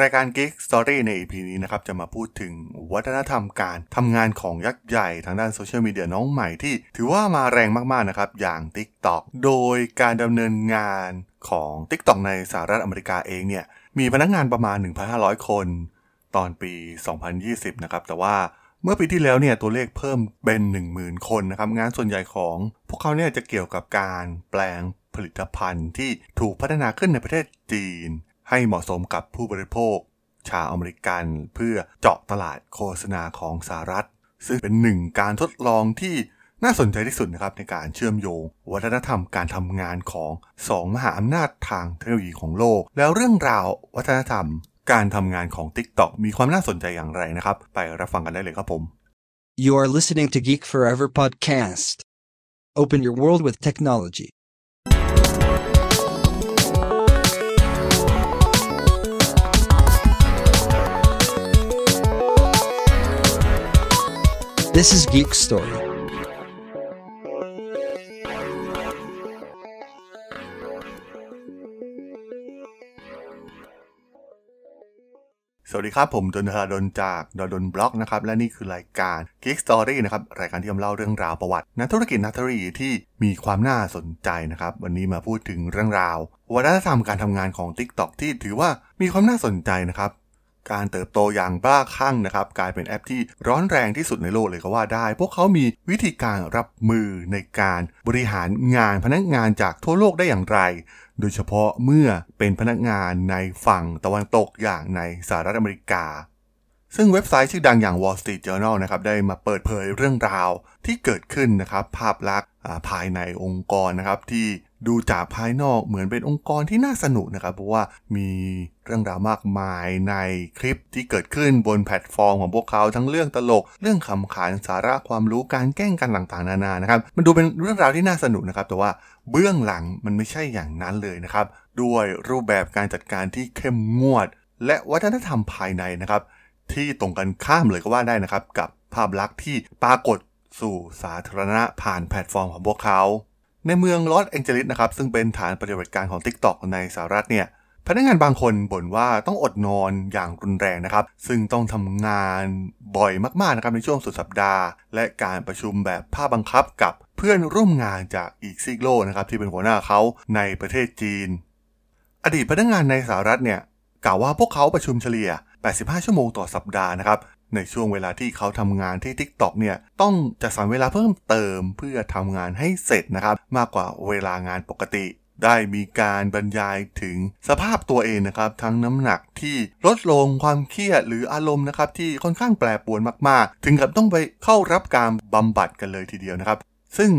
รายการ Geek Story ใน EP นี้นะครับจะมาพูดถึงวัฒนธรรมการทำงานของยักษ์ใหญ่ทางด้านโซเชียลมีเดียน้องใหม่ที่ ถือว่ามาแรงมากๆนะครับอย่าง TikTok โดยการดำเนินงานของ TikTok ในสหรัฐอเมริกาเองเนี่ยมีพนักงานประมาณ 1,500 คน ตอนปี 2020 นะครับแต่ว่าเมื่อปีที่แล้วเนี่ยตัวเลขเพิ่มเป็น 10,000 คนนะครับงานส่วนใหญ่ของ พวกเขาเนี่ยจะเกี่ยวกับการแปลงผลิตภัณฑ์ที่ถูกพัฒนาขึ้นในประเทศจีน ให้เหมาะสมกับผู้บริโภค ชาวอเมริกันเพื่อเจาะตลาดโฆษณาของสหรัฐ ซึ่งเป็นหนึ่งการทดลองที่น่าสนใจที่สุดนะครับในการเชื่อมโยง วัฒนธรรมการทำงานของสองมหาอำนาจทางเทคโนโลยีของโลก แล้วเรื่องราววัฒนธรรม การทำงานของ TikTok มีความน่าสนใจอย่างไรนะครับ ไปรับฟังกันได้เลยครับผม You are listening to Geek Forever podcast. Open your world with technology. This is Geek Story. สวัสดีครับ ผมดนทราดนจากดดนบล็อกนะครับ และนี่คือรายการ Geek Story นะครับ รายการที่นำเล่าเรื่องราวประวัตินักธุรกิจนักธุรกิจที่มีความน่าสนใจนะครับ วันนี้มาพูดถึงเรื่องราววัฒนธรรมการทำงานของ TikTok ที่ถือว่ามีความน่าสนใจนะครับ การเติบโตอย่างบ้าคลั่งนะครับ กลายเป็นแอปที่ร้อนแรงที่สุดในโลกเลยก็ว่าได้ พวกเขามีวิธีการรับมือในการบริหารงานพนักงานจากทั่วโลกได้อย่างไร โดยเฉพาะเมื่อเป็นพนักงานในฝั่งตะวันตกอย่างในสหรัฐอเมริกา ซึ่งเว็บไซต์ชื่อดังอย่าง Wall Street Journal นะครับได้มาเปิดเผยเรื่องราวที่เกิดขึ้นนะครับภาพลักษณ์ภายในองค์กรนะครับที่ ดูจากภายนอกเหมือนเป็นองค์กรที่น่าสนุกนะครับ เพราะว่ามีเรื่องราวมากมายในคลิปที่เกิดขึ้นบนแพลตฟอร์มของพวกเขาทั้งเรื่องตลก เรื่องขำขันสาระความรู้การแกล้งกันต่างๆนานานะครับ มันดูเป็นเรื่องราวที่น่าสนุกนะครับ แต่ว่าเบื้องหลังมันไม่ใช่อย่างนั้นเลยนะครับ ด้วยรูปแบบการจัดการที่เข้มงวด และวัฒนธรรมภายในนะครับ ที่ตรงกันข้ามเลยก็ว่าได้นะครับ กับภาพลักษณ์ที่ปรากฏสู่สาธารณะผ่านแพลตฟอร์มของพวกเขา ในเมืองลอสแองเจลิสนะครับซึ่งเป็นฐานปฏิบัติการของ TikTok ในสหรัฐเนี่ยพนักงานบางคนบ่นว่าต้องอดนอนอย่างรุนแรงนะครับ ซึ่งต้องทำงานบ่อยมากๆนะครับในช่วงสุดสัปดาห์ และการประชุมแบบภาพบังคับกับเพื่อนร่วมงานจากอีกซีกโลกะครับที่เป็นหัวหน้าเขาในประเทศจีน อดีตพนักงานในสหรัฐเนี่ยกล่าวว่าพวกเขาประชุมเฉลี่ย 85 ชั่วโมงต่อสัปดาห์นะครับ ในช่วงเวลาที่เขาทำงานที่ TikTok เนี่ยต้องจัดสรรเวลาเพิ่มเติมเพื่อทำงานให้เสร็จนะครับ มากกว่าเวลางานปกติ ได้มีการบรรยายถึงสภาพตัวเองนะครับ ทั้งน้ำหนักที่ลดลงความเครียดหรืออารมณ์นะครับที่ค่อนข้างแปรปรวนมากๆ ถึงกับต้องไปเข้ารับการบำบัดกันเลยทีเดียวนะครับ ซึ่ง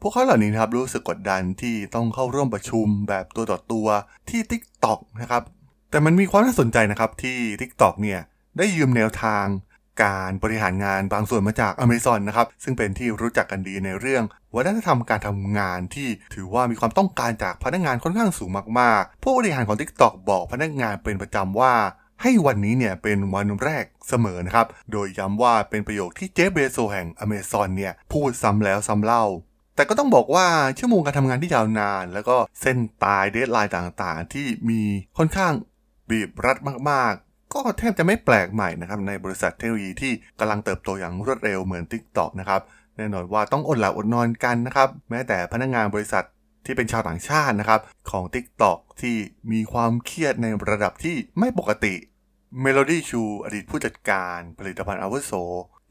พวกเขาเหล่านี้นะครับรู้สึกกดดันที่ต้องเข้าร่วมประชุมแบบตัวต่อตัวที่ TikTok นะครับแต่มันมีความน่าสนใจนะครับที่ TikTok เนี่ยได้ยืมแนวทาง การบริหารงานบางส่วนมาจาก Amazon นะครับ ซึ่งเป็นที่รู้จักกันดีในเรื่อง วัฒนธรรมการทำงานที่ถือว่ามีความต้องการจากพนักงานค่อนข้างสูงมากๆ ผู้บริหารของ TikTok บอกพนักงานเป็นประจำว่าให้วันนี้เนี่ยเป็นวันแรกเสมอนะครับ โดยย้ำว่าเป็นประโยคที่เจฟเบโซแห่ง Amazon เนี่ยพูดซ้ำแล้วซ้ำเล่า แต่ก็ต้องบอกว่าชั่วโมงการทำงานที่ยาวนาน แล้วก็เส้นตาย deadline ต่างๆ ที่มีค่อนข้างบีบรัดมากๆ ก็แทบจะไม่แปลกใหม่นะครับในบริษัทเทคโนโลยีที่กำลังเติบโตอย่างรวดเร็วเหมือน TikTok นะครับแน่นอนว่าต้องอดหลับอดนอนกันนะครับแม้แต่พนักงานบริษัทที่เป็นชาวต่างชาตินะครับของ TikTok ที่มีความเครียดในระดับที่ไม่ปกติเมโลดี้ชูอดีตผู้จัดการผลิตภัณฑ์อาวุโส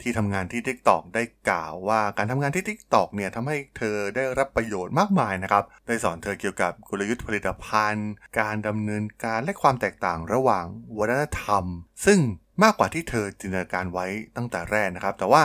ที่ทำงานที่ TikTok ได้กล่าวว่าการทำงานที่ TikTok เนี่ยทำให้เธอได้รับประโยชน์มากมายนะครับ ได้สอนเธอเกี่ยวกับกลยุทธ์ผลิตภัณฑ์ การดำเนินการและความแตกต่างระหว่างวัฒนธรรม ซึ่งมากกว่าที่เธอจินตนาการไว้ตั้งแต่แรกนะครับ แต่ว่า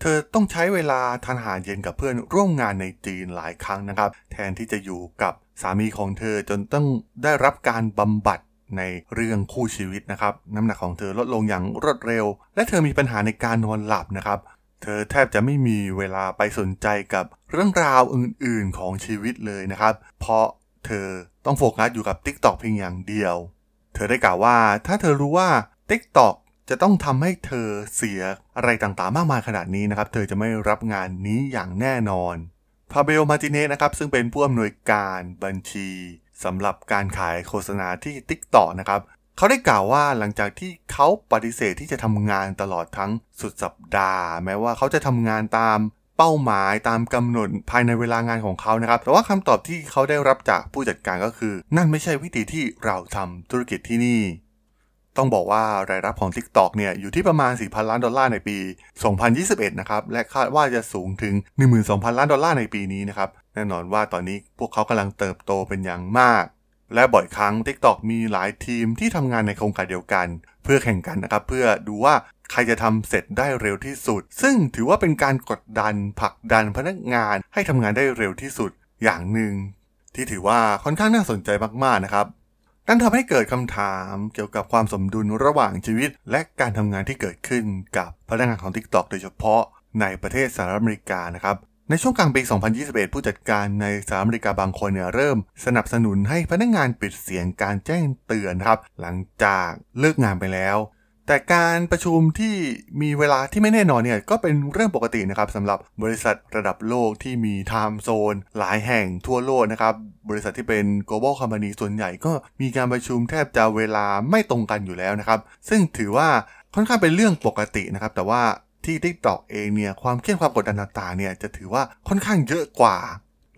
เธอต้องใช้เวลาทานอาหารเย็นกับเพื่อนร่วมงานในจีนหลายครั้งนะครับ แทนที่จะอยู่กับสามีของเธอจนต้องได้รับการบำบัด ในเรื่องคู่ชีวิตนะครับ น้ำหนักของเธอลดลงอย่างรวดเร็ว และเธอมีปัญหาในการนอนหลับนะครับ เธอแทบจะไม่มีเวลาไปสนใจกับเรื่องราวอื่นๆของชีวิตเลยนะครับ เพราะเธอต้องโฟกัสอยู่กับ TikTok เพียงอย่างเดียว เธอได้กล่าวว่าถ้าเธอรู้ว่า TikTok จะต้องทำให้เธอเสียอะไรต่างๆ มากมายขนาดนี้นะครับ เธอจะไม่รับงานนี้อย่างแน่นอนพาเบลมาติเนสนะครับซึ่งเป็นผู้อำนวยการบัญชี สำหรับการขายโฆษณาที่ TikTok นะครับเขาได้กล่าวว่าหลังจากที่เขาปฏิเสธที่จะทำงานตลอดทั้งสุดสัปดาห์ แม้ว่าเขาจะทำงานตามเป้าหมายตามกำหนดภายในเวลางานของเขานะครับ แต่ว่าคำตอบที่เขาได้รับจากผู้จัดการก็คือ นั่นไม่ใช่วิธีที่เราทำธุรกิจที่นี่ ต้องบอกว่ารายรับของ TikTok เนี่ยอยู่ที่ประมาณ 4,000 ล้านดอลลาร์ในปี 2021 นะครับ และคาดว่าจะสูงถึง 12,000 ล้านดอลลาร์ในปีนี้นะครับ แน่นอนว่าตอนนี้พวกเขากำลังเติบโตเป็นอย่างมาก และบ่อยครั้ง TikTok มีหลายทีมที่ทำงานในโครงการเดียวกัน เพื่อแข่งกันนะครับ เพื่อดูว่าใครจะทำเสร็จได้เร็วที่สุด ซึ่งถือว่าเป็นการกดดันผลักดันพนักงานให้ทำงานได้เร็วที่สุดอย่างหนึ่งที่ถือว่าค่อนข้างน่าสนใจมากๆนะครับ นั่นทำให้เกิดคำถามเกี่ยวกับความสมดุลระหว่างชีวิต และการทำงานที่เกิดขึ้นกับพนักงานของ TikTok โดยเฉพาะในประเทศสหรัฐอเมริกานะครับ ในช่วงกลางปี 2021 ผู้จัดการในสหรัฐอเมริกาบางคนเนี่ยเริ่มสนับสนุนให้พนักงานปิดเสียงการแจ้งเตือนครับ หลังจากเลิกงานไปแล้ว แต่การประชุมที่มีเวลาที่ไม่แน่นอนเนี่ยก็เป็นเรื่องปกตินะครับสำหรับบริษัทระดับโลกที่มีไทม์โซนหลายแห่งทั่วโลกนะครับ บริษัทที่เป็น global company ส่วนใหญ่ก็มีการประชุมแทบจะเวลาไม่ตรงกันอยู่แล้วนะครับ ซึ่งถือว่าค่อนข้างเป็นเรื่องปกตินะครับ แต่ว่าที่ TikTok เองเนี่ยความเครียดความกดดันต่างๆเนี่ยจะถือว่าค่อนข้างเยอะกว่า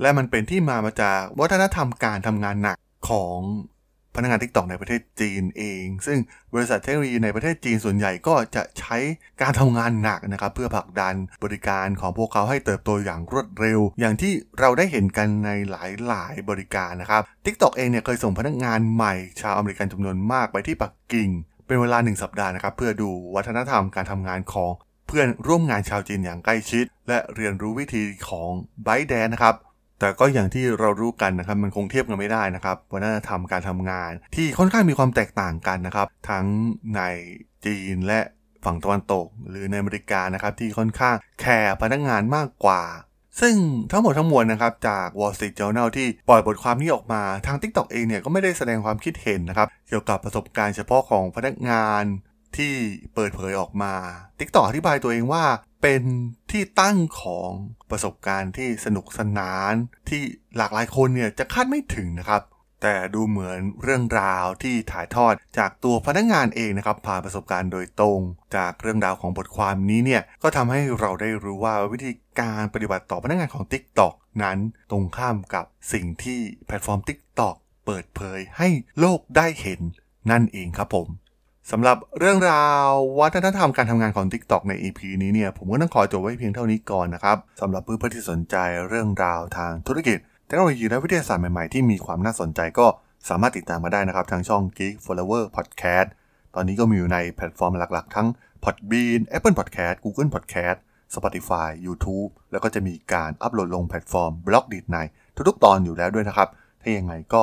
และมันเป็นที่มามาจากวัฒนธรรมการทำงานหนักของ พนักงาน TikTok ในประเทศจีนเอง ซึ่งบริษัทเทคโนโลยีในประเทศจีนส่วนใหญ่ก็จะใช้การทำงานหนักนะครับ เพื่อผลักดันบริการของพวกเขาให้เติบโตอย่างรวดเร็ว อย่างที่เราได้เห็นกันในหลายๆ บริการนะครับ TikTok เองเนี่ยเคยส่งพนักงานใหม่ ชาวอเมริกันจำนวนมากไปที่ปักกิ่ง เป็นเวลาหนึ่งสัปดาห์นะครับ เพื่อดูวัฒนธรรมการทำงานของเพื่อนร่วมงานชาวจีนอย่างใกล้ชิด และเรียนรู้วิธีของ ByteDance นะครับ แต่ก็อย่างที่เรารู้กันนะครับมันคงเทียบกันไม่ได้นะครับวัฒนธรรมการทำงาน ที่ค่อนข้างมีความแตกต่างกันนะครับ ทั้งในจีนและฝั่งตะวันตก หรือในอเมริกานะครับที่ค่อนข้างแคร์พนักงานมากกว่า ซึ่งทั้งหมดทั้งมวลนะครับจาก Wall Street Journal ที่ปล่อยบทความนี้ออกมาทาง TikTok เองเนี่ยก็ไม่ได้แสดงความคิดเห็นนะครับเกี่ยวกับประสบการณ์เฉพาะของพนักงาน ที่เปิดเผยออกมา TikTok อธิบายตัวเองว่า เป็นที่ตั้งของประสบการณ์ที่สนุกสนาน ที่หลากหลายคนเนี่ยจะคาดไม่ถึงนะครับแต่ดูเหมือนเรื่องราวที่ถ่ายทอดจากตัวพนักงานเองนะครับผ่านประสบการณ์โดยตรง จากเรื่องราวของบทความนี้เนี่ยก็ทำให้เราได้รู้ว่าวิธีการปฏิบัติต่อพนักงานของ TikTok นั้นตรงข้ามกับสิ่งที่แพลตฟอร์ม TikTok เปิดเผยให้โลกได้เห็นนั่นเองครับผม สำหรับเรื่องราววัฒนธรรมการทำงานของ TikTok ใน EP นี้เนี่ยผมก็ต้องขอจบไว้เพียงเท่านี้ก่อนนะครับสำหรับเพื่อนๆที่สนใจเรื่องราวทางธุรกิจเทคโนโลยีและวิทยาศาสตร์ใหม่ๆที่มีความน่าสนใจก็สามารถติดตามมาได้นะครับ ทางช่อง Geek Forever Podcast ตอนนี้ก็มีอยู่ในแพลตฟอร์มหลักๆ ทั้ง Podbean Apple Podcast Google Podcast Spotify YouTube แล้วก็จะมีการอัปโหลดลงแพลตฟอร์ม Blockdit ในทุกๆ ตอนอยู่แล้วด้วยนะครับ ถ้ายังไงก็